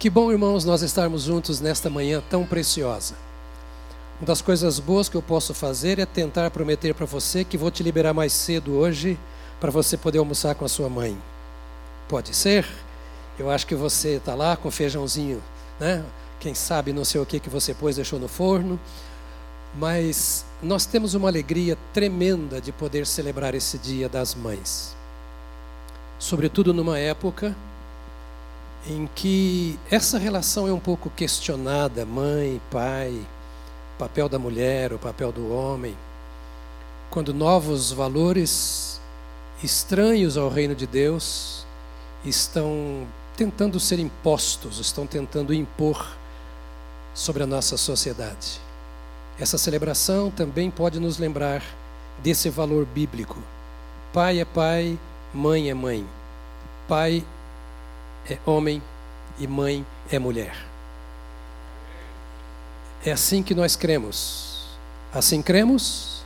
Que bom, irmãos, nós estarmos juntos nesta manhã tão preciosa. Uma das coisas boas que eu posso fazer é tentar prometer para você que vou te liberar mais cedo hoje para você poder almoçar com a sua mãe. Pode ser? Eu acho que você está lá com feijãozinho, né? Quem sabe não sei o que que você pôs, deixou no forno. Mas nós temos uma alegria tremenda de poder celebrar esse Dia das Mães. Sobretudo numa época em que essa relação é um pouco questionada, mãe, pai, papel da mulher, o papel do homem, quando novos valores estranhos ao reino de Deus estão tentando ser impostos, estão tentando impor sobre a nossa sociedade. Essa celebração também pode nos lembrar desse valor bíblico. Pai é pai, mãe é mãe. Pai é homem e mãe é mulher. É assim que nós cremos. Assim cremos,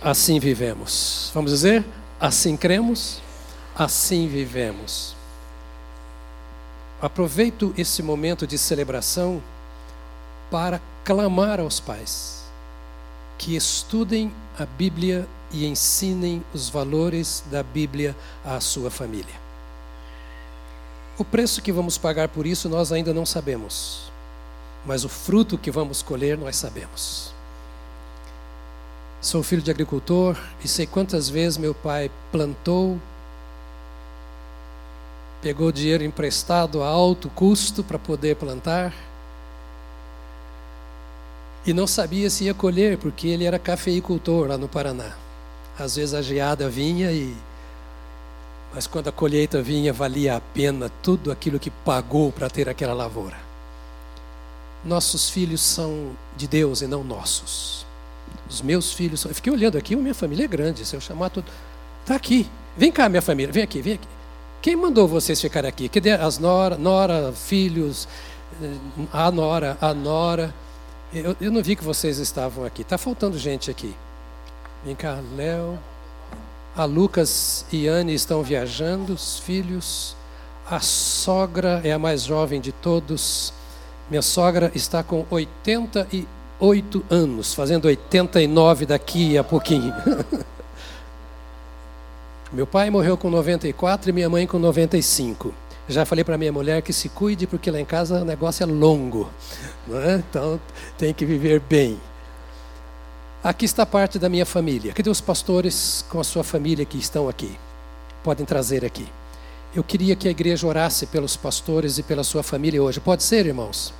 assim vivemos. Vamos dizer? Assim cremos, assim vivemos. Aproveito esse momento de celebração para clamar aos pais que estudem a Bíblia e ensinem os valores da Bíblia à sua família. O preço que vamos pagar por isso nós ainda não sabemos, mas o fruto que vamos colher nós sabemos. Sou filho de agricultor e sei quantas vezes meu pai plantou, pegou dinheiro emprestado a alto custo para poder plantar e não sabia se ia colher, porque ele era cafeicultor lá no Paraná. Às vezes a geada vinha e mas quando a colheita vinha, valia a pena tudo aquilo que pagou para ter aquela lavoura. Nossos filhos são de Deus e não nossos. Os meus filhos são. Eu fiquei olhando aqui, minha família é grande. Se eu chamar tudo. Está aqui. Vem cá, minha família. Vem aqui, vem aqui. Quem mandou vocês ficar aqui? As nora, nora filhos, a nora, a nora? Eu, eu não vi que vocês estavam aqui. Está faltando gente aqui. Vem cá, Léo. A Lucas e Anne estão viajando, os filhos. A sogra é a mais jovem de todos. Minha sogra está com 88 anos, fazendo 89 daqui a pouquinho. Meu pai morreu com 94 e minha mãe com 95. Já falei para minha mulher que se cuide, porque lá em casa o negócio é longo. É? Então tem que viver bem. Aqui está parte da minha família. Cadê os pastores com a sua família que estão aqui? Podem trazer aqui. Eu queria que a igreja orasse pelos pastores e pela sua família hoje. Pode ser, irmãos?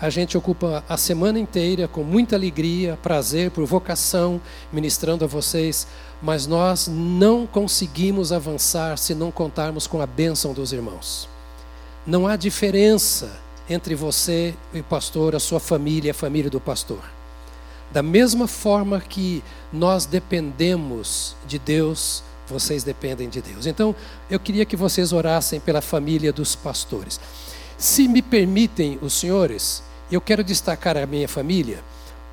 A gente ocupa a semana inteira com muita alegria, prazer, por vocação, ministrando a vocês, mas nós não conseguimos avançar se não contarmos com a bênção dos irmãos. Não há diferença entre você e o pastor, a sua família a família do pastor. Da mesma forma que nós dependemos de Deus, vocês dependem de Deus. Então, eu queria que vocês orassem pela família dos pastores. Se me permitem, os senhores, eu quero destacar a minha família,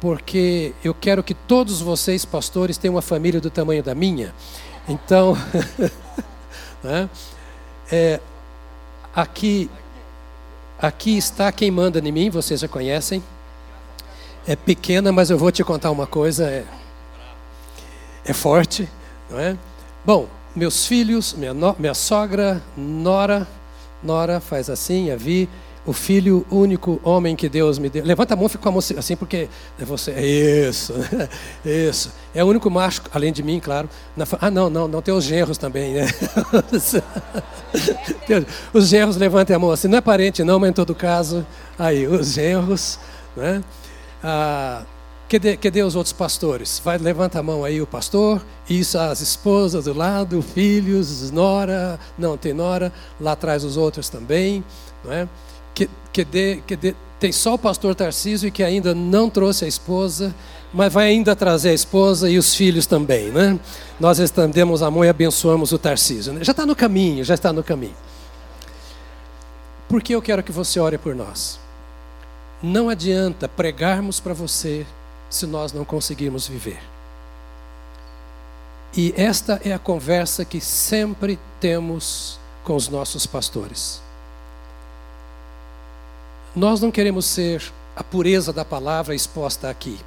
porque eu quero que todos vocês, pastores, tenham uma família do tamanho da minha. Então, né? é, aqui, aqui está quem manda em mim, vocês já conhecem é pequena, mas eu vou te contar uma coisa, é, é forte, não é? Bom, meus filhos, minha, no, minha sogra, Nora, Nora faz assim, a Vi, o filho único homem que Deus me deu. Levanta a mão, fica com a mão assim, porque é você. É isso, isso. É o único macho, além de mim, claro. Na, ah, não, não, não tem os genros também, né? os genros levantem a mão assim, não é parente não, mas em todo caso, aí, os genros, né? Ah, cadê, cadê os outros pastores? Vai, levanta a mão aí o pastor, isso as esposas do lado, filhos, nora, não tem nora, lá atrás os outros também, não é? Que, cadê, cadê, tem só o pastor Tarcísio que ainda não trouxe a esposa, mas vai ainda trazer a esposa e os filhos também, né? Nós estendemos a mão e abençoamos o Tarcísio. Né? Já está no caminho, já está no caminho. Porque eu quero que você ore por nós. Não adianta pregarmos para você se nós não conseguirmos viver. E esta é a conversa que sempre temos com os nossos pastores. Nós não queremos ser a pureza da palavra exposta aqui.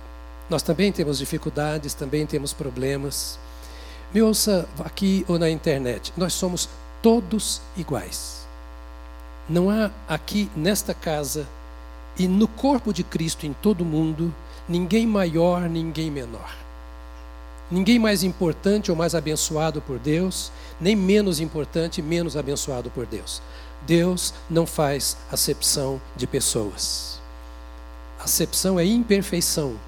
Nós também temos dificuldades, também temos problemas. Me ouça aqui ou na internet. Nós somos todos iguais. Não há aqui nesta casa e no corpo de Cristo em todo o mundo ninguém maior, ninguém menor. Ninguém mais importante ou mais abençoado por Deus, nem menos importante, menos abençoado por Deus. Deus não faz acepção de pessoas. Acepção é imperfeição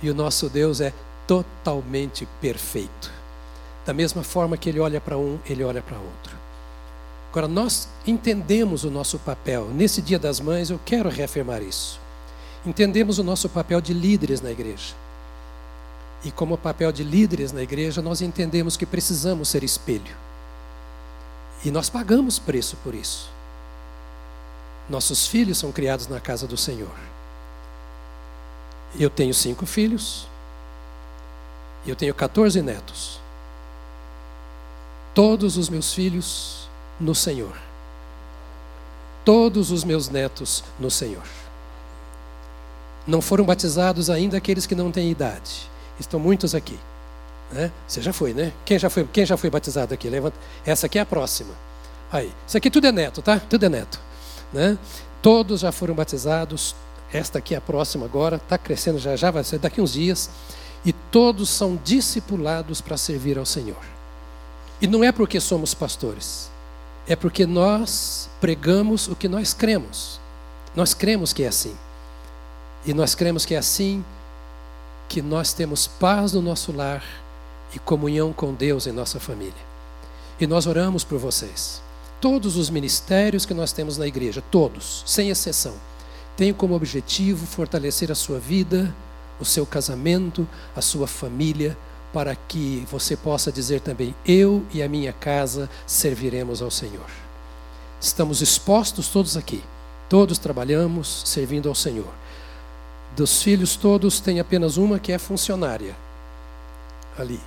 e o nosso Deus é totalmente perfeito. Da mesma forma que ele olha para um, ele olha para outro. Agora, nós entendemos o nosso papel. Nesse Dia das Mães, eu quero reafirmar isso. Entendemos o nosso papel de líderes na igreja. E como papel de líderes na igreja, nós entendemos que precisamos ser espelho. E nós pagamos preço por isso. Nossos filhos são criados na casa do Senhor. Eu tenho cinco filhos. Eu tenho 14 netos. Todos os meus filhos no Senhor. Todos os meus netos no Senhor. Não foram batizados ainda aqueles que não têm idade. Estão muitos aqui. Né? Você já foi, né? Quem já foi, quem já foi batizado aqui? Levanta. Essa aqui é a próxima. Aí, isso aqui tudo é neto, tá? Tudo é neto. Né? Todos já foram batizados. Esta aqui é a próxima agora. Está crescendo já, já vai ser daqui uns dias. E todos são discipulados para servir ao Senhor. E não é porque somos pastores. É porque nós pregamos o que nós cremos. Nós cremos que é assim. E nós cremos que é assim que nós temos paz no nosso lar e comunhão com Deus em nossa família. E nós oramos por vocês. Todos os ministérios que nós temos na igreja, todos, sem exceção, têm como objetivo fortalecer a sua vida, o seu casamento, a sua família, para que você possa dizer também: Eu e a minha casa serviremos ao Senhor. Estamos expostos todos aqui, todos trabalhamos servindo ao Senhor. Dos filhos todos, tem apenas uma que é funcionária. Ali.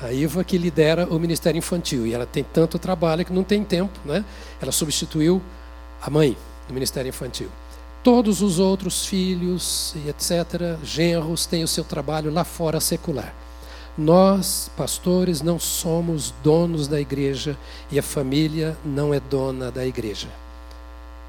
A Iva que lidera o Ministério Infantil. E ela tem tanto trabalho que não tem tempo, né? Ela substituiu a mãe do Ministério Infantil. Todos os outros filhos e etc., genros, têm o seu trabalho lá fora secular. Nós, pastores, não somos donos da igreja e a família não é dona da igreja.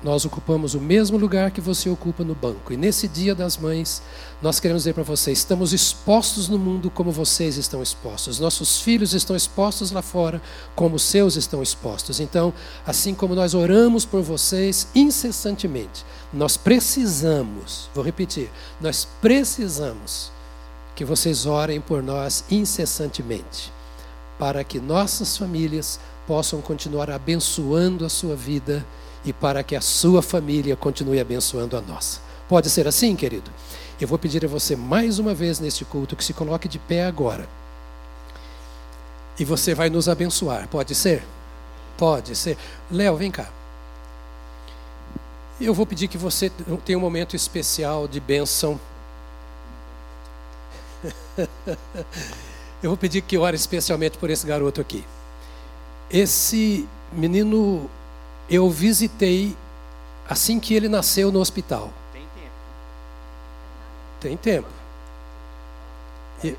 Nós ocupamos o mesmo lugar que você ocupa no banco. E nesse Dia das Mães, nós queremos dizer para vocês: estamos expostos no mundo como vocês estão expostos. Nossos filhos estão expostos lá fora como os seus estão expostos. Então, assim como nós oramos por vocês incessantemente, nós precisamos, vou repetir, nós precisamos que vocês orem por nós incessantemente, para que nossas famílias possam continuar abençoando a sua vida e para que a sua família continue abençoando a nossa. Pode ser assim, querido? Eu vou pedir a você mais uma vez neste culto que se coloque de pé agora. E você vai nos abençoar. Pode ser? Pode ser. Léo, vem cá. Eu vou pedir que você tenha um momento especial de bênção. Eu vou pedir que ore especialmente por esse garoto aqui. Esse menino eu visitei assim que ele nasceu no hospital. Tem tempo. Tem tempo. E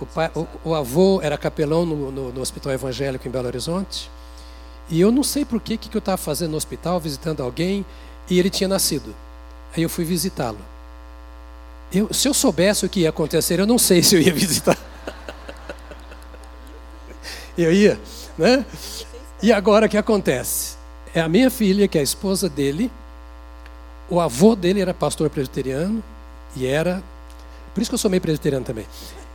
o, pai, o, o, avô era capelão no, no, no, Hospital Evangélico em Belo Horizonte. E eu não sei por que, que eu estava fazendo no hospital, visitando alguém, e ele tinha nascido. Aí eu fui visitá-lo. Eu, se eu soubesse o que ia acontecer, eu não sei se eu ia visitar. eu ia, né? E agora o que acontece? é a minha filha, que é a esposa dele. O avô dele era pastor presbiteriano e era. Por isso que eu sou meio presbiteriano também.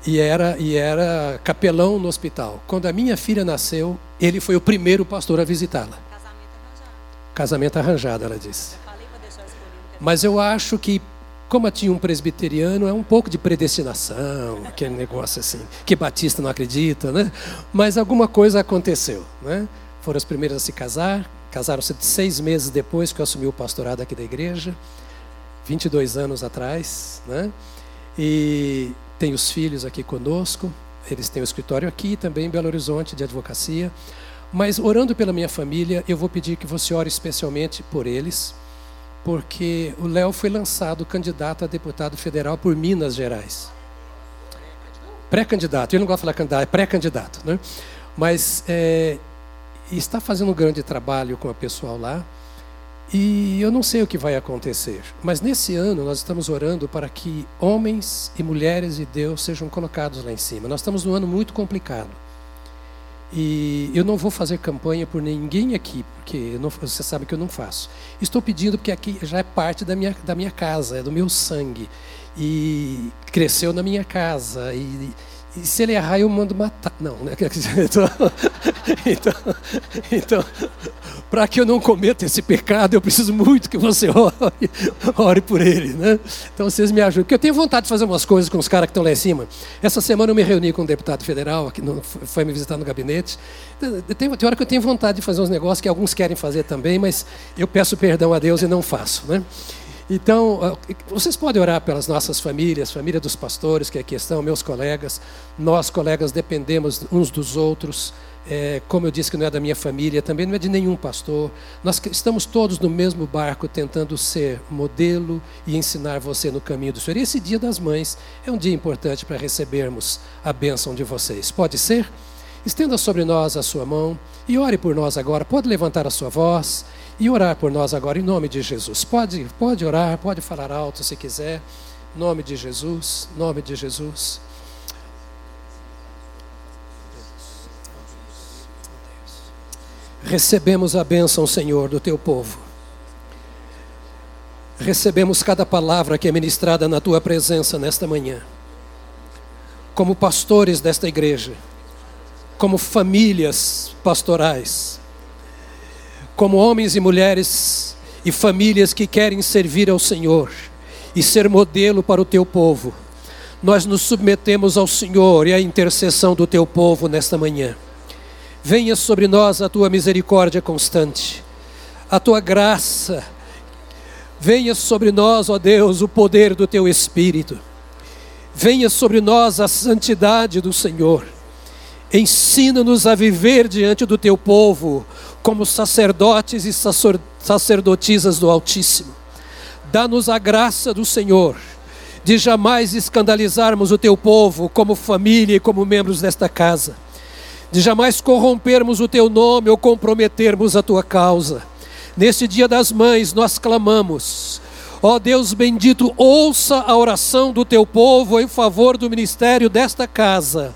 E era, e era capelão no hospital. Quando a minha filha nasceu, ele foi o primeiro pastor a visitá-la. Casamento arranjado. Casamento arranjado, ela disse. Mas eu acho que, como tinha um presbiteriano, é um pouco de predestinação, aquele negócio assim, que Batista não acredita, né? Mas alguma coisa aconteceu, né? Foram as primeiras a se casar, Casaram-se seis meses depois que eu assumi o pastorado aqui da igreja, 22 anos atrás, né? E tem os filhos aqui conosco, eles têm o escritório aqui também em Belo Horizonte de advocacia. Mas orando pela minha família, eu vou pedir que você ore especialmente por eles, porque o Léo foi lançado candidato a deputado federal por Minas Gerais. Pré-candidato, ele não gosta de falar candidato, é pré-candidato, né? Mas é, está fazendo um grande trabalho com o pessoal lá. E eu não sei o que vai acontecer, mas nesse ano nós estamos orando para que homens e mulheres de Deus sejam colocados lá em cima. Nós estamos num ano muito complicado. E eu não vou fazer campanha por ninguém aqui, porque não, você sabe que eu não faço. Estou pedindo porque aqui já é parte da minha, da minha casa, é do meu sangue. E cresceu na minha casa. E, e se ele errar, eu mando matar. Não, né? Então, então, então para que eu não cometa esse pecado, eu preciso muito que você ore, ore por ele. Né? Então vocês me ajudem. Porque eu tenho vontade de fazer umas coisas com os caras que estão lá em cima. Essa semana eu me reuni com um deputado federal, que foi me visitar no gabinete. Tem, tem hora que eu tenho vontade de fazer uns negócios que alguns querem fazer também, mas eu peço perdão a Deus e não faço. Né? Então, vocês podem orar pelas nossas famílias, família dos pastores que aqui estão, meus colegas. Nós, colegas, dependemos uns dos outros. É, como eu disse que não é da minha família, também não é de nenhum pastor. Nós estamos todos no mesmo barco tentando ser modelo e ensinar você no caminho do Senhor. E esse dia das mães é um dia importante para recebermos a bênção de vocês. Pode ser? Estenda sobre nós a sua mão e ore por nós agora. Pode levantar a sua voz e orar por nós agora, em nome de Jesus. Pode, pode orar, pode falar alto se quiser. Nome de Jesus, nome de Jesus. Recebemos a bênção, Senhor, do teu povo. Recebemos cada palavra que é ministrada na tua presença nesta manhã. Como pastores desta igreja, como famílias pastorais, como homens e mulheres e famílias que querem servir ao Senhor e ser modelo para o teu povo. Nós nos submetemos ao Senhor e à intercessão do teu povo nesta manhã. Venha sobre nós a tua misericórdia constante, a tua graça. Venha sobre nós, ó Deus, o poder do teu Espírito. Venha sobre nós a santidade do Senhor. Ensina-nos a viver diante do teu povo como sacerdotes e sacerdotisas do Altíssimo. Dá-nos a graça do Senhor de jamais escandalizarmos o teu povo como família e como membros desta casa, de jamais corrompermos o teu nome ou comprometermos a tua causa. Neste dia das mães, nós clamamos. Ó Deus bendito, ouça a oração do teu povo em favor do ministério desta casa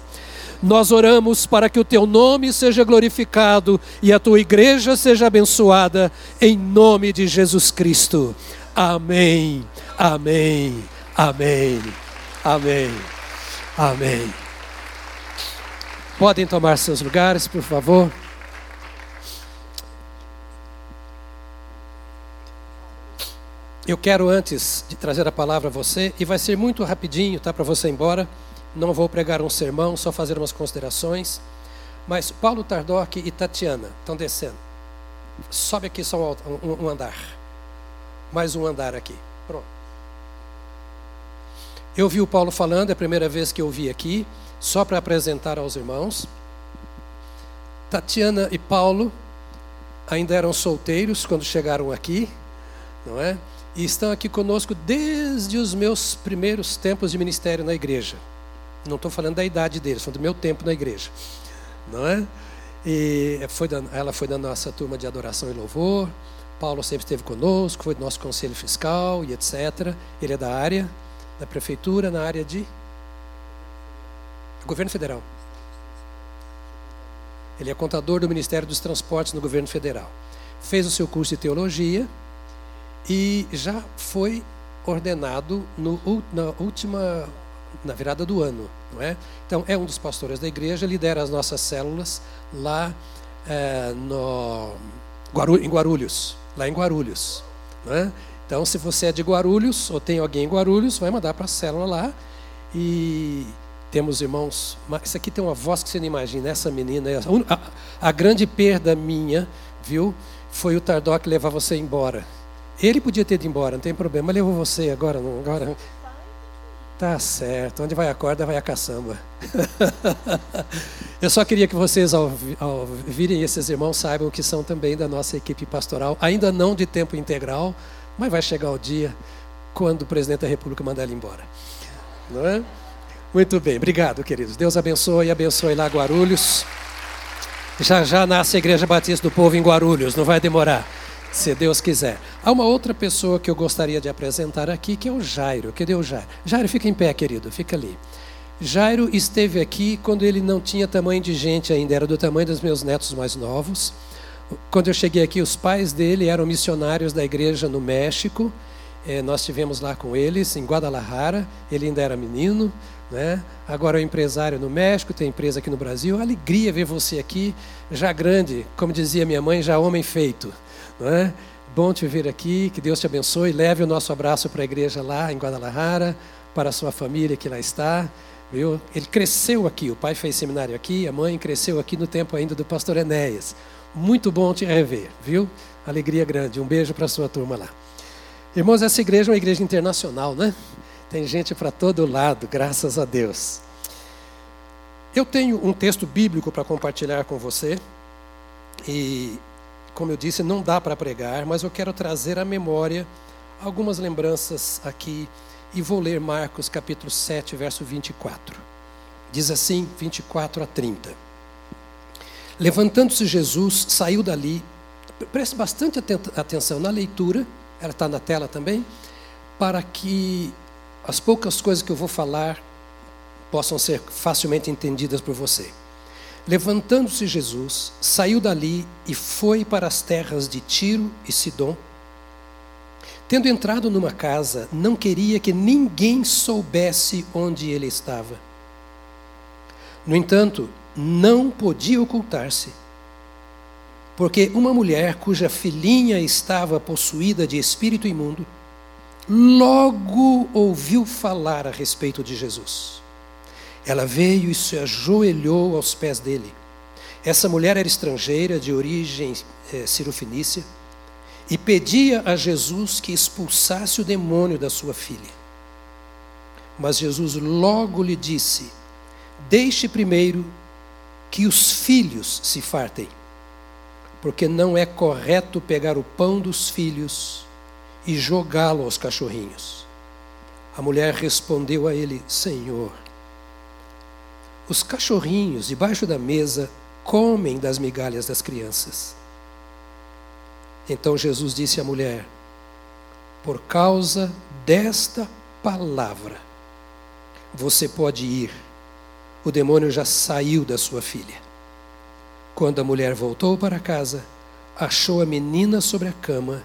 nós oramos para que o teu nome seja glorificado e a tua igreja seja abençoada, em nome de Jesus Cristo. Amém, amém, amém, amém, amém. Podem tomar seus lugares, por favor. Eu quero antes de trazer a palavra a você, e vai ser muito rapidinho, tá, para você ir embora não vou pregar um sermão, só fazer umas considerações. Mas Paulo Tardoc e Tatiana estão descendo. Sobe aqui só um, um andar. Mais um andar aqui. Pronto. Eu vi o Paulo falando, é a primeira vez que eu vi aqui, só para apresentar aos irmãos. Tatiana e Paulo ainda eram solteiros quando chegaram aqui, não é? E estão aqui conosco desde os meus primeiros tempos de ministério na igreja. Não estou falando da idade deles, falando do meu tempo na igreja. Não é? E foi da, ela foi da nossa turma de adoração e louvor. Paulo sempre esteve conosco, foi do nosso conselho fiscal e etc. Ele é da área da prefeitura, na área de governo federal. Ele é contador do Ministério dos Transportes no governo federal. Fez o seu curso de teologia e já foi ordenado no, na última na virada do ano, não é? Então é um dos pastores da igreja, lidera as nossas células lá é, no, em Guarulhos, lá em Guarulhos, não é? Então se você é de Guarulhos ou tem alguém em Guarulhos, vai mandar para a célula lá e temos irmãos. Isso aqui tem uma voz que você não imagina. Essa menina, a, a grande perda minha, viu, foi o Tardoc levar você embora. Ele podia ter ido embora, não tem problema, levou você agora, agora Tá certo. Onde vai a corda, vai a caçamba. Eu só queria que vocês, ao, ao virem esses irmãos, saibam que são também da nossa equipe pastoral, ainda não de tempo integral, Mas vai chegar o dia quando o presidente da República mandar ele embora. Não é? Muito bem, obrigado, queridos. Deus abençoe abençoe lá Guarulhos. Já já nasce a Igreja Batista do Povo em Guarulhos, não vai demorar, se Deus quiser. Há uma outra pessoa que eu gostaria de apresentar aqui, que é o Jairo. Cadê o Jairo? Jairo, fica em pé, querido, fica ali. Jairo esteve aqui quando ele não tinha tamanho de gente ainda, era do tamanho dos meus netos mais novos. Quando eu cheguei aqui, os pais dele eram missionários da igreja no México. É, nós tivemos lá com eles, em Guadalajara. Ele ainda era menino. Né? Agora é empresário no México, tem empresa aqui no Brasil. Alegria ver você aqui, já grande, como dizia minha mãe, já homem feito. Né? Bom te ver aqui, que Deus te abençoe. Leve o nosso abraço para a igreja lá em Guadalajara, para a sua família que lá está. Viu? Ele cresceu aqui, o pai fez seminário aqui, a mãe cresceu aqui no tempo ainda do pastor Enéas. Muito bom te rever, viu? Alegria grande. Um beijo para a sua turma lá. Irmãos, essa igreja é uma igreja internacional, né? Tem gente para todo lado, graças a Deus. Eu tenho um texto bíblico para compartilhar com você. E, como eu disse, não dá para pregar, mas eu quero trazer à memória algumas lembranças aqui. E vou ler Marcos capítulo 7, verso 24. Diz assim, 24 a 30. Levantando-se Jesus, saiu dali. Preste bastante atenção na leitura, ela está na tela também, para que as poucas coisas que eu vou falar possam ser facilmente entendidas por você. Levantando-se Jesus, saiu dali e foi para as terras de Tiro e Sidom. Tendo entrado numa casa, não queria que ninguém soubesse onde ele estava. No entanto, não podia ocultar-se, porque uma mulher cuja filhinha estava possuída de espírito imundo, logo ouviu falar a respeito de Jesus. Ela veio e se ajoelhou aos pés dele. Essa mulher era estrangeira, de origem é, cirofenícia, e pedia a Jesus que expulsasse o demônio da sua filha. Mas Jesus logo lhe disse: Deixe primeiro que os filhos se fartem, porque não é correto pegar o pão dos filhos e jogá-lo aos cachorrinhos. A mulher respondeu a ele: Senhor, os cachorrinhos debaixo da mesa comem das migalhas das crianças. Então Jesus disse à mulher: Por causa desta palavra, você pode ir, o demônio já saiu da sua filha. Quando a mulher voltou para casa, achou a menina sobre a cama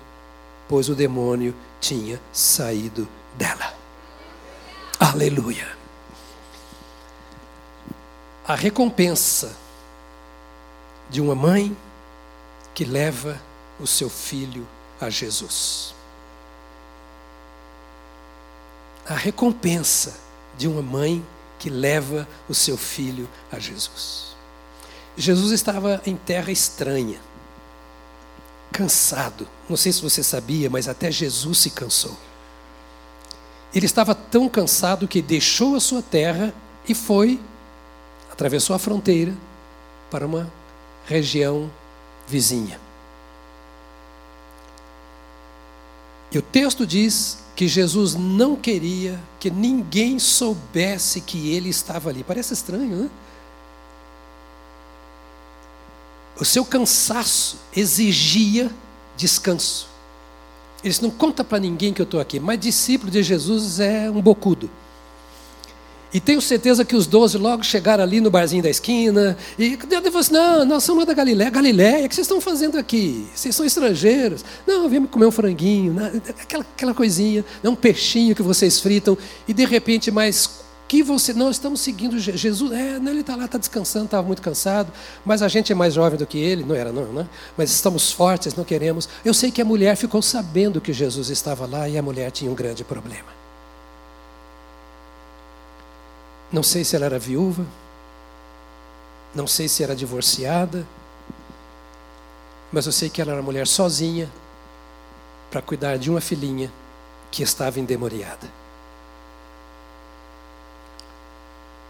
pois o demônio tinha saído dela. Aleluia. A recompensa de uma mãe que leva o seu filho a Jesus. A recompensa de uma mãe que leva o seu filho a Jesus. Jesus estava em terra estranha cansado. Não sei se você sabia, mas até Jesus se cansou. Ele estava tão cansado que deixou a sua terra e foi, atravessou a fronteira para uma região vizinha. E o texto diz que Jesus não queria que ninguém soubesse que ele estava ali. Parece estranho, né? O seu cansaço exigia descanso. Eles não conta para ninguém que eu estou aqui, mas discípulo de Jesus é um bocudo. E tenho certeza que os doze logo chegaram ali no barzinho da esquina. E Deus falou assim: Não, nós somos da Galiléia. Galiléia, o que vocês estão fazendo aqui? Vocês são estrangeiros. Não, viemos comer um franguinho, né? aquela, aquela coisinha, né? um peixinho que vocês fritam. E de repente, mais que você. Não, estamos seguindo Jesus. É, não, ele está lá, está descansando, estava muito cansado. Mas a gente é mais jovem do que ele, não era, não, né? Mas estamos fortes, não queremos. Eu sei que a mulher ficou sabendo que Jesus estava lá e a mulher tinha um grande problema. Não sei se ela era viúva, não sei se era divorciada, mas eu sei que ela era mulher sozinha para cuidar de uma filhinha que estava endemoniada.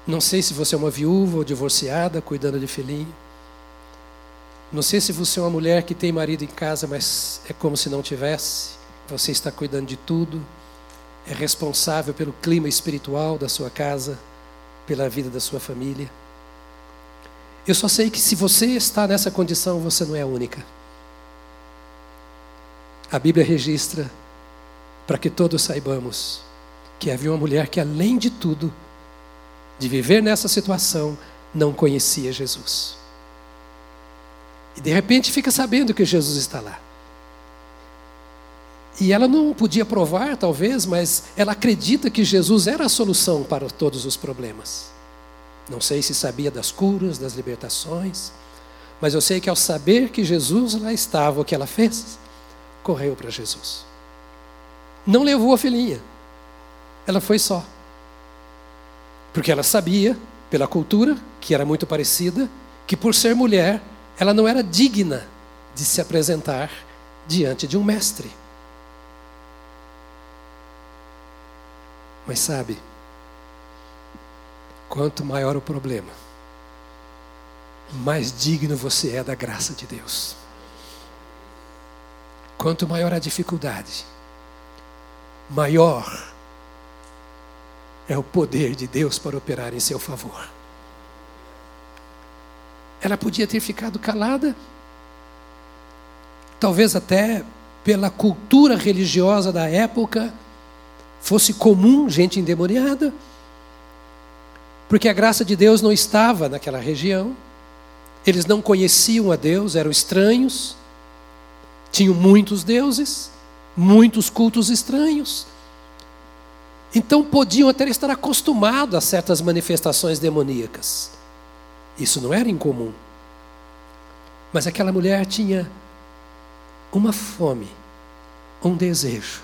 Não sei se você é uma viúva ou divorciada cuidando de filhinho. Não sei se você é uma mulher que tem marido em casa, mas é como se não tivesse você está cuidando de tudo, é responsável pelo clima espiritual da sua casa, pela vida da sua família. Eu só sei que se você está nessa condição, você não é a única. A Bíblia registra para que todos saibamos que havia uma mulher que, além de tudo, de viver nessa situação, não conhecia Jesus. E de repente fica sabendo que Jesus está lá. E ela não podia provar, talvez, mas ela acredita que Jesus era a solução para todos os problemas. Não sei se sabia das curas, das libertações, mas eu sei que ao saber que Jesus lá estava, o que ela fez? Correu para Jesus. Não levou a filhinha, ela foi só. Porque ela sabia, pela cultura, que era muito parecida, que por ser mulher, ela não era digna de se apresentar diante de um mestre. Mas sabe, quanto maior o problema, mais digno você é da graça de Deus. Quanto maior a dificuldade, maior é o poder de Deus para operar em seu favor. Ela podia ter ficado calada, talvez até pela cultura religiosa da época, fosse comum gente endemoniada, porque a graça de Deus não estava naquela região, eles não conheciam a Deus, eram estranhos, tinham muitos deuses, muitos cultos estranhos. Então podiam até estar acostumados a certas manifestações demoníacas. Isso não era incomum. Mas aquela mulher tinha uma fome, um desejo.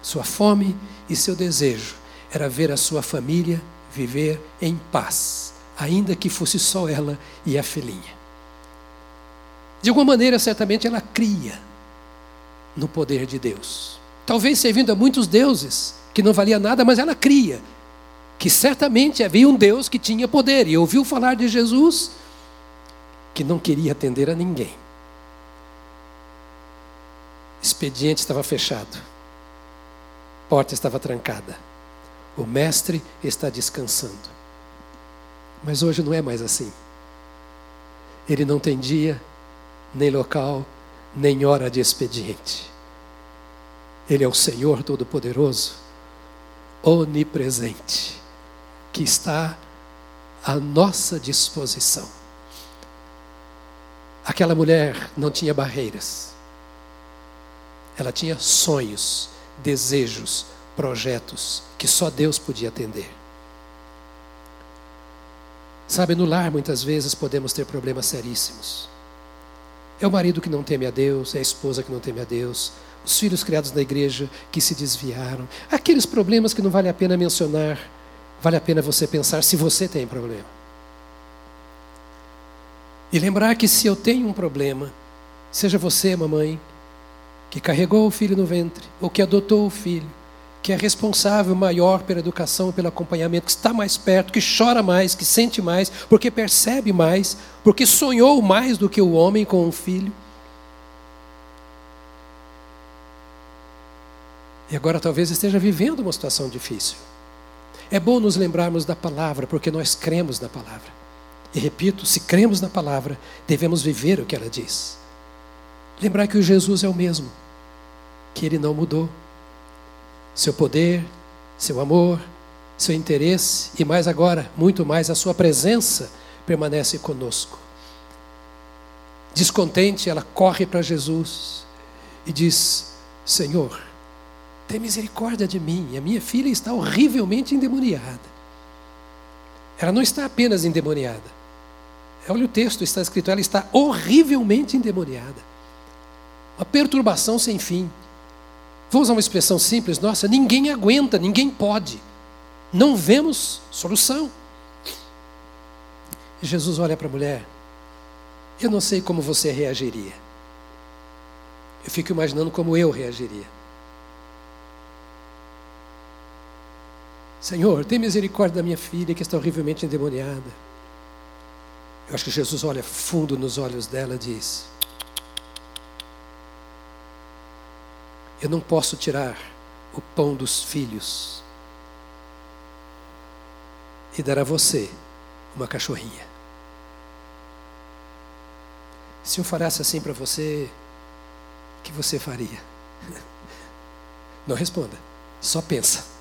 Sua fome e seu desejo era ver a sua família viver em paz, ainda que fosse só ela e a filhinha. De alguma maneira, certamente ela cria no poder de Deus. Talvez servindo a muitos deuses, que não valia nada, mas ela cria que certamente havia um Deus que tinha poder e ouviu falar de Jesus que não queria atender a ninguém. Expediente estava fechado, porta estava trancada, o mestre está descansando. Mas hoje não é mais assim. Ele não tem dia, nem local, nem hora de expediente. Ele é o Senhor Todo-Poderoso onipresente, que está à nossa disposição. Aquela mulher não tinha barreiras. Ela tinha sonhos, desejos, projetos que só Deus podia atender. Sabe, no lar muitas vezes podemos ter problemas seríssimos. É o marido que não teme a Deus, é a esposa que não teme a Deus, os filhos criados na igreja que se desviaram, aqueles problemas que não vale a pena mencionar, vale a pena você pensar se você tem problema. E lembrar que se eu tenho um problema, seja você, mamãe, que carregou o filho no ventre, ou que adotou o filho, que é responsável maior pela educação, pelo acompanhamento, que está mais perto, que chora mais, que sente mais, porque percebe mais, porque sonhou mais do que o homem com um filho. E agora talvez esteja vivendo uma situação difícil. É bom nos lembrarmos da palavra, porque nós cremos na palavra. E repito, se cremos na palavra, devemos viver o que ela diz. Lembrar que o Jesus é o mesmo, que ele não mudou. Seu poder, seu amor, seu interesse e mais agora, muito mais, a sua presença permanece conosco. Descontente, ela corre para Jesus e diz: Senhor, tem misericórdia de mim, a minha filha está horrivelmente endemoniada. Ela não está apenas endemoniada. Olha o texto, está escrito, ela está horrivelmente endemoniada. Uma perturbação sem fim. Vou usar uma expressão simples, nossa, ninguém aguenta, ninguém pode. Não vemos solução. E Jesus olha para a mulher. Eu não sei como você reagiria. Eu fico imaginando como eu reagiria. Senhor, tem misericórdia da minha filha que está horrivelmente endemoniada. Eu acho que Jesus olha fundo nos olhos dela e diz: Eu não posso tirar o pão dos filhos e dar a você uma cachorrinha. Se eu falasse assim para você, o que você faria? Não responda, só pensa.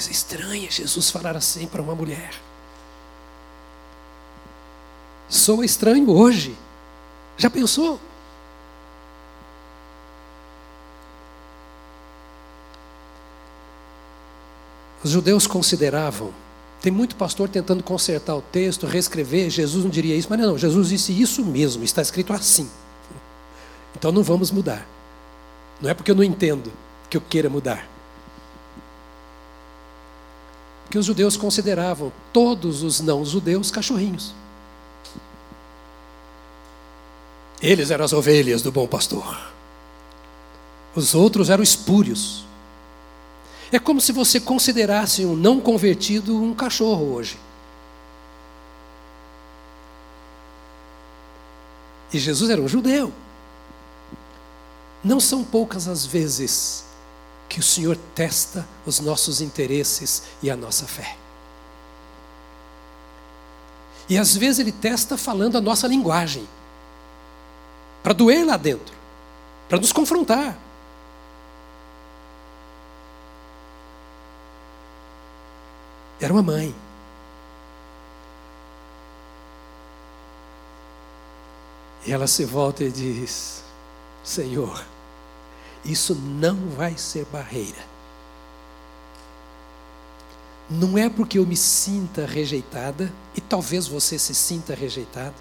Coisa estranha Jesus falar assim para uma mulher. Sou estranho hoje. Já pensou? Os judeus consideravam, tem muito pastor tentando consertar o texto, reescrever, Jesus não diria isso, mas não, Jesus disse isso mesmo, está escrito assim. Então não vamos mudar. Não é porque eu não entendo que eu queira mudar. Porque os judeus consideravam todos os não-judeus cachorrinhos. Eles eram as ovelhas do bom pastor. Os outros eram espúrios. É como se você considerasse um não convertido um cachorro hoje. E Jesus era um judeu. Não são poucas as vezes que o Senhor testa os nossos interesses e a nossa fé. E às vezes Ele testa falando a nossa linguagem, para doer lá dentro, para nos confrontar. Era uma mãe. E ela se volta e diz: Senhor, isso não vai ser barreira. Não é porque eu me sinta rejeitada, e talvez você se sinta rejeitado,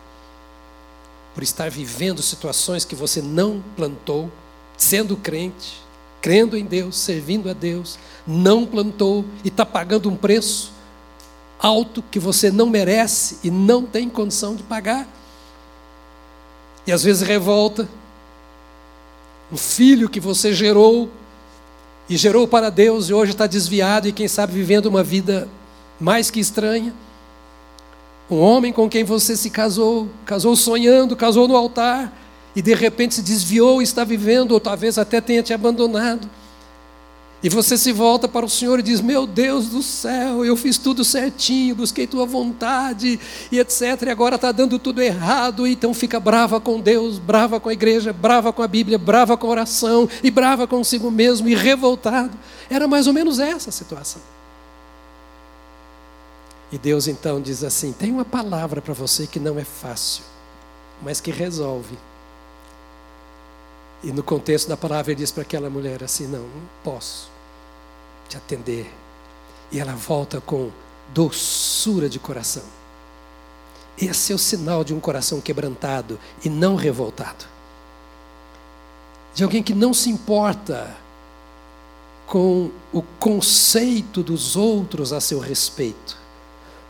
por estar vivendo situações que você não plantou, sendo crente, crendo em Deus, servindo a Deus, não plantou e está pagando um preço alto que você não merece e não tem condição de pagar. E às vezes revolta. Um filho que você gerou e gerou para Deus e hoje está desviado e quem sabe vivendo uma vida mais que estranha. Um homem com quem você se casou, casou sonhando, casou no altar, e de repente se desviou e está vivendo, ou talvez até tenha te abandonado. E você se volta para o Senhor e diz: Meu Deus do céu, eu fiz tudo certinho, busquei tua vontade e etc. E agora está dando tudo errado. E então fica brava com Deus, brava com a igreja, brava com a Bíblia, brava com a oração e brava consigo mesmo e revoltado. Era mais ou menos essa a situação. E Deus então diz assim: Tem uma palavra para você que não é fácil, mas que resolve. E no contexto da palavra, ele diz para aquela mulher assim: Não, não posso te atender. E ela volta com doçura de coração. Esse é o sinal de um coração quebrantado e não revoltado. De alguém que não se importa com o conceito dos outros a seu respeito,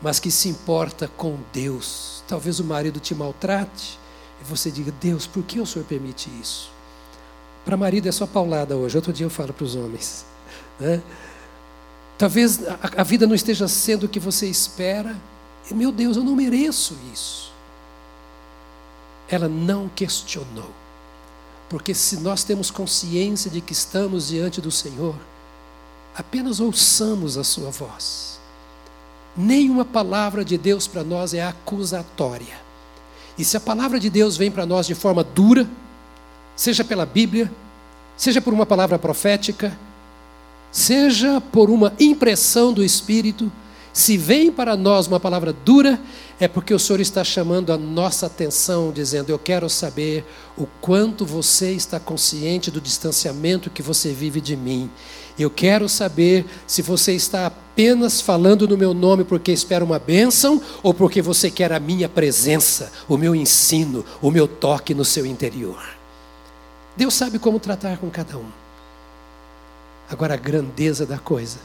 mas que se importa com Deus. Talvez o marido te maltrate e você diga: Deus, por que o Senhor permite isso? Para marido é só paulada hoje. Outro dia eu falo para os homens. Né? Talvez a, a vida não esteja sendo o que você espera. E, meu Deus, eu não mereço isso. Ela não questionou. Porque se nós temos consciência de que estamos diante do Senhor, apenas ouçamos a Sua voz. Nenhuma palavra de Deus para nós é acusatória. E se a palavra de Deus vem para nós de forma dura, seja pela Bíblia, seja por uma palavra profética, seja por uma impressão do Espírito, se vem para nós uma palavra dura, é porque o Senhor está chamando a nossa atenção, dizendo: Eu quero saber o quanto você está consciente do distanciamento que você vive de mim. Eu quero saber se você está apenas falando no meu nome porque espera uma bênção ou porque você quer a minha presença, o meu ensino, o meu toque no seu interior. Deus sabe como tratar com cada um. Agora, a grandeza da coisa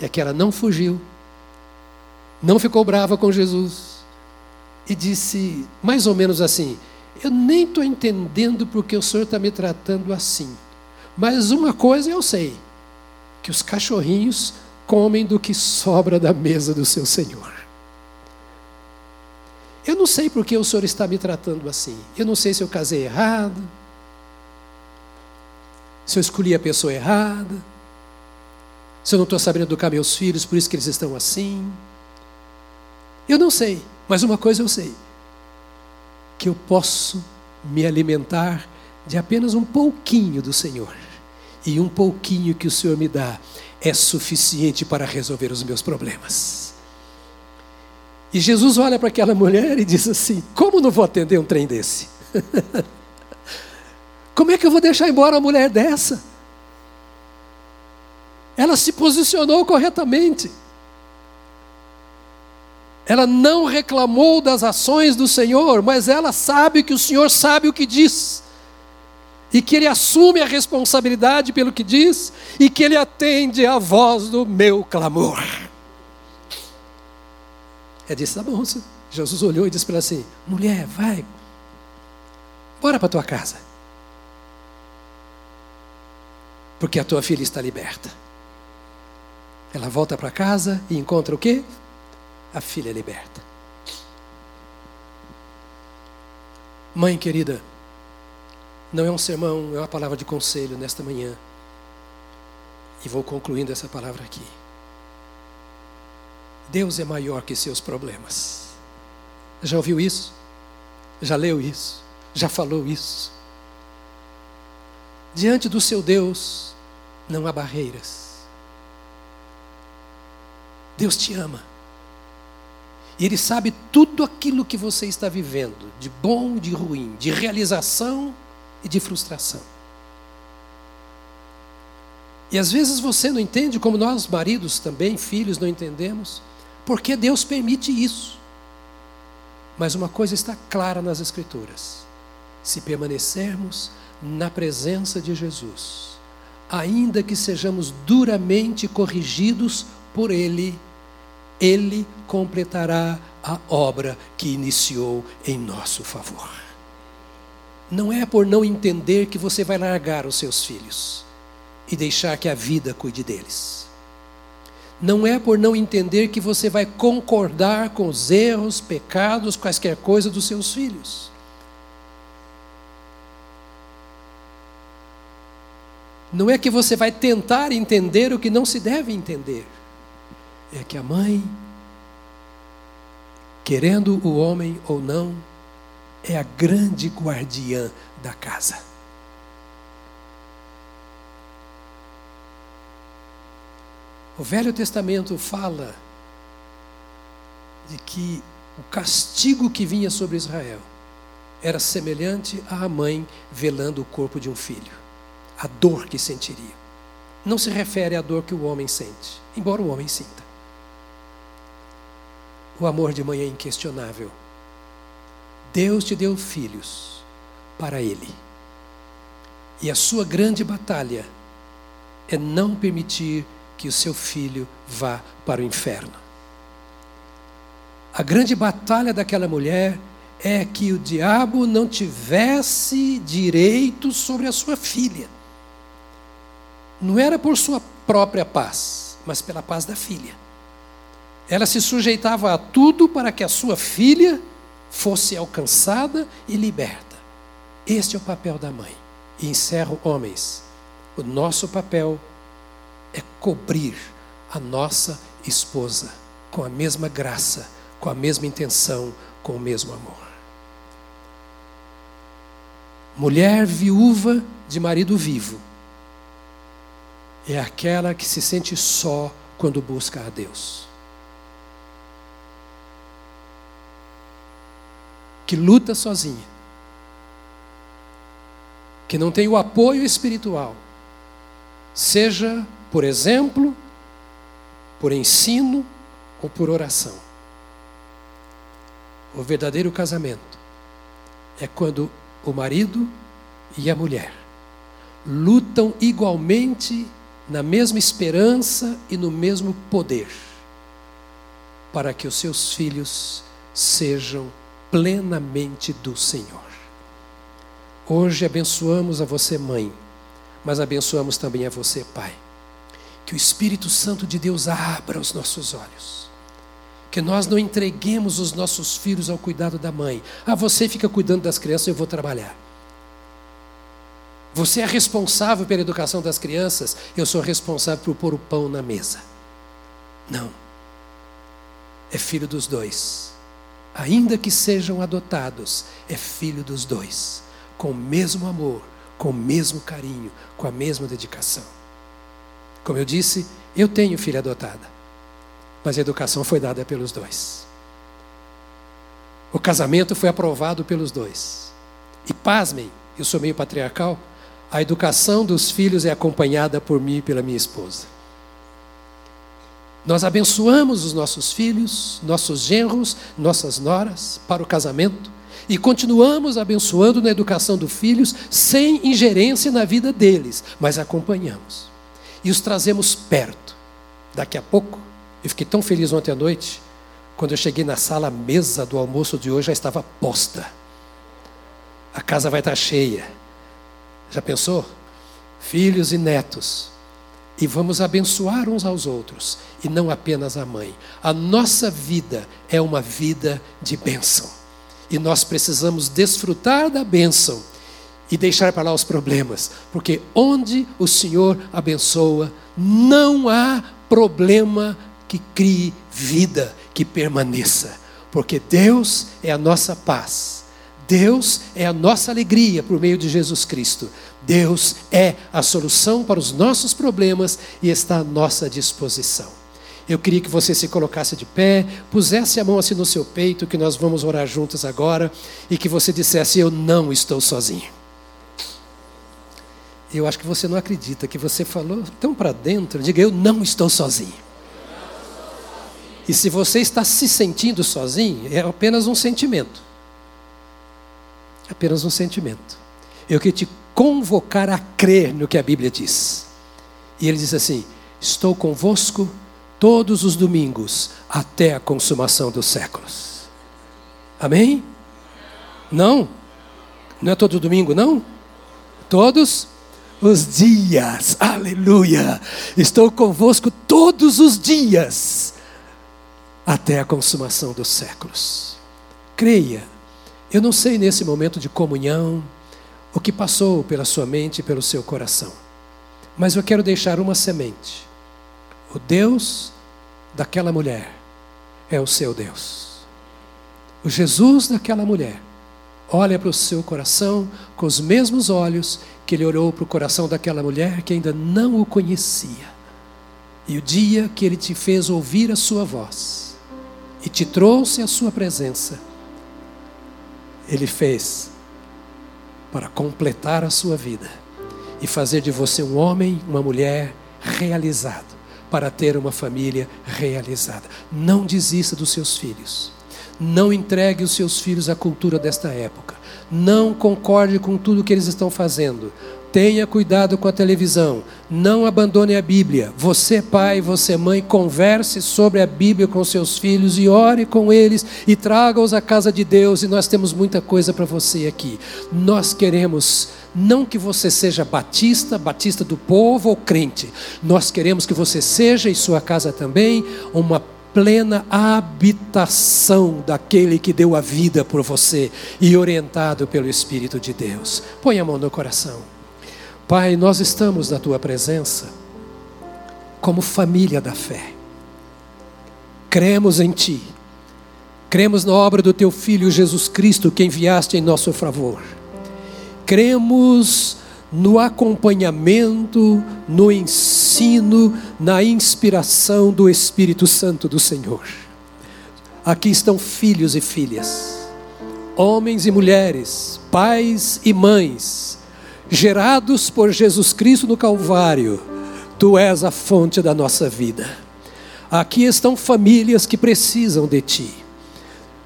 é que ela não fugiu, não ficou brava com Jesus e disse mais ou menos assim: Eu nem estou entendendo porque o Senhor está me tratando assim, mas uma coisa eu sei: que os cachorrinhos comem do que sobra da mesa do seu Senhor. Eu não sei porque o Senhor está me tratando assim. Eu não sei se eu casei errado. Se eu escolhi a pessoa errada, se eu não estou sabendo educar meus filhos, por isso que eles estão assim. Eu não sei, mas uma coisa eu sei: que eu posso me alimentar de apenas um pouquinho do Senhor. E um pouquinho que o Senhor me dá é suficiente para resolver os meus problemas. E Jesus olha para aquela mulher e diz assim: Como não vou atender um trem desse? Como é que eu vou deixar embora uma mulher dessa? Ela se posicionou corretamente. Ela não reclamou das ações do Senhor, mas ela sabe que o Senhor sabe o que diz. E que Ele assume a responsabilidade pelo que diz, e que Ele atende à voz do meu clamor. É disse: tá bom. Jesus olhou e disse para ela assim: mulher, vai, bora para tua casa. Porque a tua filha está liberta. Ela volta para casa e encontra o quê? A filha liberta. Mãe querida, não é um sermão, é uma palavra de conselho nesta manhã. E vou concluindo essa palavra aqui. Deus é maior que seus problemas. Já ouviu isso? Já leu isso? Já falou isso? Diante do seu Deus não há barreiras. Deus te ama. E Ele sabe tudo aquilo que você está vivendo, de bom e de ruim, de realização e de frustração. E às vezes você não entende, como nós maridos também, filhos, não entendemos. Porque Deus permite isso. Mas uma coisa está clara nas Escrituras: se permanecermos na presença de Jesus, ainda que sejamos duramente corrigidos por Ele, Ele completará a obra que iniciou em nosso favor. Não é por não entender que você vai largar os seus filhos e deixar que a vida cuide deles não é por não entender que você vai concordar com os erros, pecados, quaisquer coisa dos seus filhos. Não é que você vai tentar entender o que não se deve entender. É que a mãe, querendo o homem ou não, é a grande guardiã da casa. O Velho Testamento fala de que o castigo que vinha sobre Israel era semelhante à mãe velando o corpo de um filho, a dor que sentiria. Não se refere à dor que o homem sente, embora o homem sinta. O amor de mãe é inquestionável. Deus te deu filhos para Ele. E a sua grande batalha é não permitir que o seu filho vá para o inferno. A grande batalha daquela mulher é que o diabo não tivesse direito sobre a sua filha. Não era por sua própria paz, mas pela paz da filha. Ela se sujeitava a tudo para que a sua filha fosse alcançada e liberta. Este é o papel da mãe. E encerro, homens, o nosso papel é cobrir a nossa esposa com a mesma graça, com a mesma intenção, com o mesmo amor. Mulher viúva de marido vivo é aquela que se sente só quando busca a Deus. Que luta sozinha. Que não tem o apoio espiritual. Seja por exemplo, por ensino ou por oração. O verdadeiro casamento é quando o marido e a mulher lutam igualmente na mesma esperança e no mesmo poder para que os seus filhos sejam plenamente do Senhor. Hoje abençoamos a você, mãe, mas abençoamos também a você, pai. Que o Espírito Santo de Deus abra os nossos olhos. Que nós não entreguemos os nossos filhos ao cuidado da mãe. Ah, você fica cuidando das crianças, eu vou trabalhar. Você é responsável pela educação das crianças, eu sou responsável por pôr o pão na mesa. Não. É filho dos dois. Ainda que sejam adotados, é filho dos dois. Com o mesmo amor, com o mesmo carinho, com a mesma dedicação. Como eu disse, eu tenho filha adotada, mas a educação foi dada pelos dois. O casamento foi aprovado pelos dois. E pasmem, eu sou meio patriarcal, a educação dos filhos é acompanhada por mim e pela minha esposa. Nós abençoamos os nossos filhos, nossos genros, nossas noras para o casamento e continuamos abençoando na educação dos filhos sem ingerência na vida deles, mas acompanhamos e os trazemos perto. Daqui a pouco, eu fiquei tão feliz ontem à noite, quando eu cheguei na sala, a mesa do almoço de hoje já estava posta. A casa vai estar cheia já pensou? Filhos e netos. E vamos abençoar uns aos outros, e não apenas a mãe. A nossa vida é uma vida de bênção. E nós precisamos desfrutar da bênção e deixar para lá os problemas, porque onde o Senhor abençoa, não há problema que crie vida, que permaneça, porque Deus é a nossa paz. Deus é a nossa alegria por meio de Jesus Cristo. Deus é a solução para os nossos problemas e está à nossa disposição. Eu queria que você se colocasse de pé, pusesse a mão assim no seu peito, que nós vamos orar juntos agora, e que você dissesse: Eu não estou sozinho. Eu acho que você não acredita, que você falou tão para dentro, diga: Eu não estou sozinho. E se você está se sentindo sozinho, é apenas um sentimento apenas um sentimento. Eu queria te convocar a crer no que a Bíblia diz. E ele diz assim: Estou convosco todos os domingos até a consumação dos séculos. Amém? Não? Não é todo domingo, não? Todos os dias. Aleluia! Estou convosco todos os dias até a consumação dos séculos. Creia eu não sei nesse momento de comunhão o que passou pela sua mente e pelo seu coração, mas eu quero deixar uma semente. O Deus daquela mulher é o seu Deus. O Jesus daquela mulher olha para o seu coração com os mesmos olhos que ele olhou para o coração daquela mulher que ainda não o conhecia. E o dia que ele te fez ouvir a sua voz e te trouxe a sua presença, ele fez para completar a sua vida e fazer de você um homem, uma mulher realizado, para ter uma família realizada. Não desista dos seus filhos. Não entregue os seus filhos à cultura desta época. Não concorde com tudo que eles estão fazendo. Tenha cuidado com a televisão. Não abandone a Bíblia. Você, pai, você, mãe, converse sobre a Bíblia com seus filhos e ore com eles e traga-os à casa de Deus. E nós temos muita coisa para você aqui. Nós queremos não que você seja batista, batista do povo ou crente. Nós queremos que você seja e sua casa também uma plena habitação daquele que deu a vida por você e orientado pelo Espírito de Deus. Põe a mão no coração. Pai, nós estamos na tua presença como família da fé. Cremos em ti. Cremos na obra do teu filho Jesus Cristo que enviaste em nosso favor. Cremos no acompanhamento, no ensino, na inspiração do Espírito Santo do Senhor. Aqui estão filhos e filhas, homens e mulheres, pais e mães, gerados por Jesus Cristo no Calvário, tu és a fonte da nossa vida. Aqui estão famílias que precisam de ti.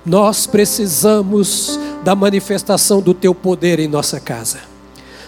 Nós precisamos da manifestação do teu poder em nossa casa.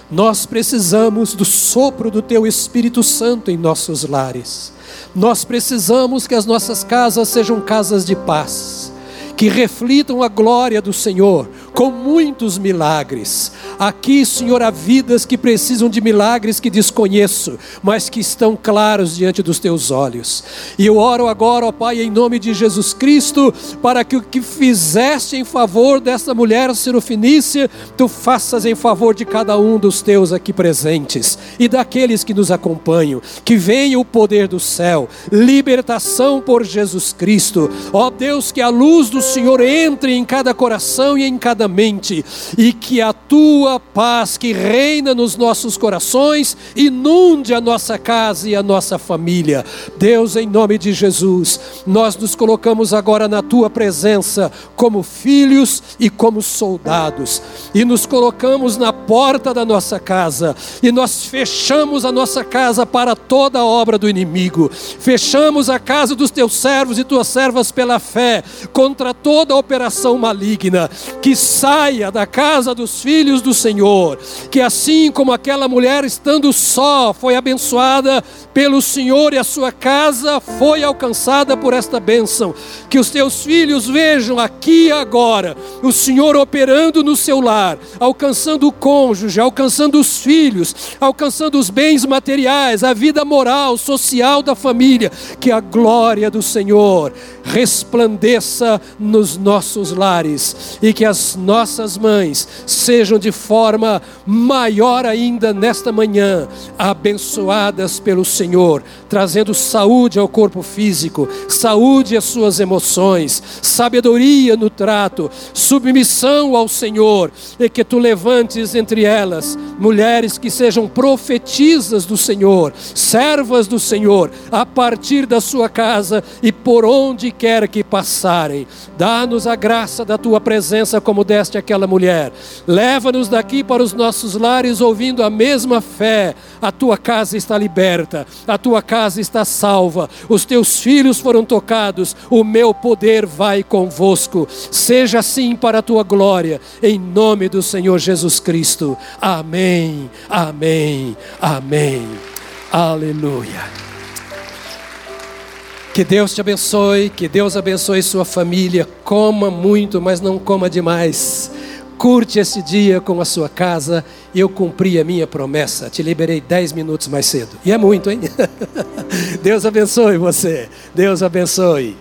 Nós precisamos do sopro do teu Espírito Santo em nossos lares. Nós precisamos que as nossas casas sejam casas de paz que reflitam a glória do Senhor com muitos milagres. Aqui, Senhor, há vidas que precisam de milagres que desconheço, mas que estão claros diante dos teus olhos. E eu oro agora, ó Pai, em nome de Jesus Cristo, para que o que fizeste em favor dessa mulher sirofinícia, tu faças em favor de cada um dos teus aqui presentes e daqueles que nos acompanham. Que venha o poder do céu, libertação por Jesus Cristo. Ó Deus, que a luz do Senhor entre em cada coração e em cada mente, e que a tua paz que reina nos nossos corações inunde a nossa casa e a nossa família. Deus, em nome de Jesus, nós nos colocamos agora na tua presença como filhos e como soldados, e nos colocamos na porta da nossa casa, e nós fechamos a nossa casa para toda a obra do inimigo, fechamos a casa dos teus servos e tuas servas pela fé, contra toda operação maligna, que saia da casa dos filhos do Senhor, que assim como aquela mulher estando só foi abençoada pelo Senhor e a sua casa foi alcançada por esta bênção, que os teus filhos vejam aqui e agora o Senhor operando no seu lar, alcançando o cônjuge, alcançando os filhos, alcançando os bens materiais, a vida moral, social da família, que a glória do Senhor resplandeça nos nossos lares e que as nossas mães sejam de forma maior ainda nesta manhã abençoadas pelo Senhor, trazendo saúde ao corpo físico, saúde às suas emoções, sabedoria no trato, submissão ao Senhor, e que tu levantes entre elas mulheres que sejam profetisas do Senhor, servas do Senhor, a partir da sua casa e por onde quer que passarem. Dá-nos a graça da tua presença, como deste aquela mulher. Leva-nos daqui para os nossos lares, ouvindo a mesma fé. A tua casa está liberta, a tua casa está salva, os teus filhos foram tocados, o meu poder vai convosco. Seja assim para a tua glória, em nome do Senhor Jesus Cristo. Amém, amém, amém. Aleluia. Que Deus te abençoe, que Deus abençoe sua família. Coma muito, mas não coma demais. Curte esse dia com a sua casa. Eu cumpri a minha promessa. Te liberei dez minutos mais cedo. E é muito, hein? Deus abençoe você. Deus abençoe.